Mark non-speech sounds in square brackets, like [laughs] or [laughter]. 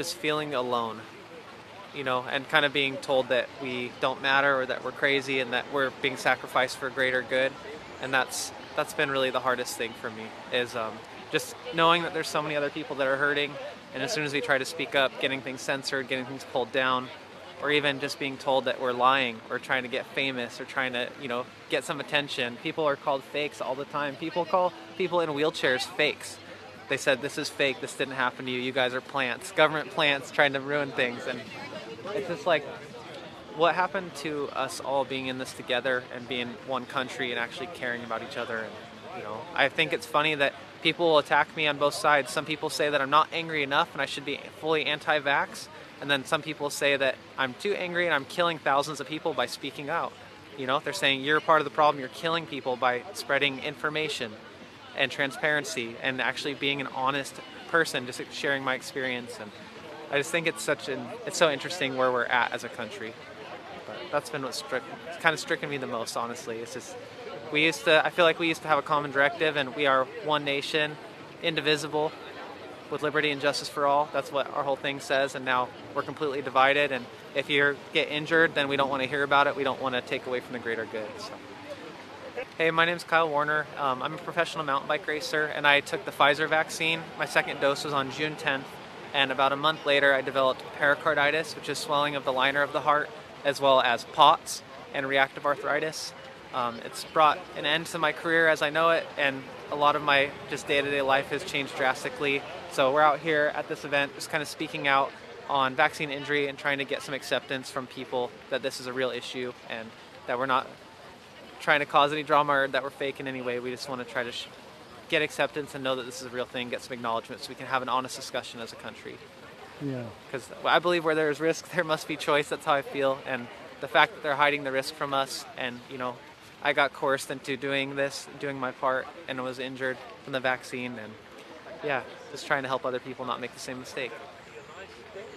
just feeling alone, you know, and kind of being told that we don't matter or that we're crazy and that we're being sacrificed for greater good, and that's that's been really the hardest thing for me is um, just knowing that there's so many other people that are hurting, and as soon as we try to speak up, getting things censored, getting things pulled down, or even just being told that we're lying or trying to get famous or trying to, you know, get some attention. People are called fakes all the time. People call people in wheelchairs fakes. They said this is fake. This didn't happen to you. You guys are plants. Government plants trying to ruin things and it's just like what happened to us all being in this together and being one country and actually caring about each other and you know, I think it's funny that people will attack me on both sides. Some people say that I'm not angry enough and I should be fully anti-vax and then some people say that I'm too angry and I'm killing thousands of people by speaking out. You know, they're saying you're part of the problem, you're killing people by spreading information and transparency and actually being an honest person, just sharing my experience. And I just think it's such an, it's so interesting where we're at as a country. But that's been what's kind of stricken me the most, honestly. It's just, we used to, I feel like we used to have a common directive and we are one nation, indivisible, with liberty and justice for all. That's what our whole thing says, and now we're completely divided. And if you get injured, then we don't want to hear about it. We don't want to take away from the greater good. So. Hey, my name is Kyle Warner. Um, I'm a professional mountain bike racer, and I took the Pfizer vaccine. My second dose was on June 10th, and about a month later, I developed pericarditis, which is swelling of the liner of the heart, as well as POTS and reactive arthritis. Um, it's brought an end to my career as I know it, and a lot of my just day-to-day life has changed drastically. So we're out here at this event, just kind of speaking out on vaccine injury and trying to get some acceptance from people that this is a real issue and that we're not trying to cause any drama or that we're fake in any way. We just want to try to get acceptance and know that this is a real thing, get some acknowledgement so we can have an honest discussion as a country. Yeah. Because I believe where there is risk, [laughs] there must be choice. That's how I feel. And the fact that they're hiding the risk from us and, you know, I got coerced into doing this, doing my part, and was injured from the vaccine. And yeah, just trying to help other people not make the same mistake.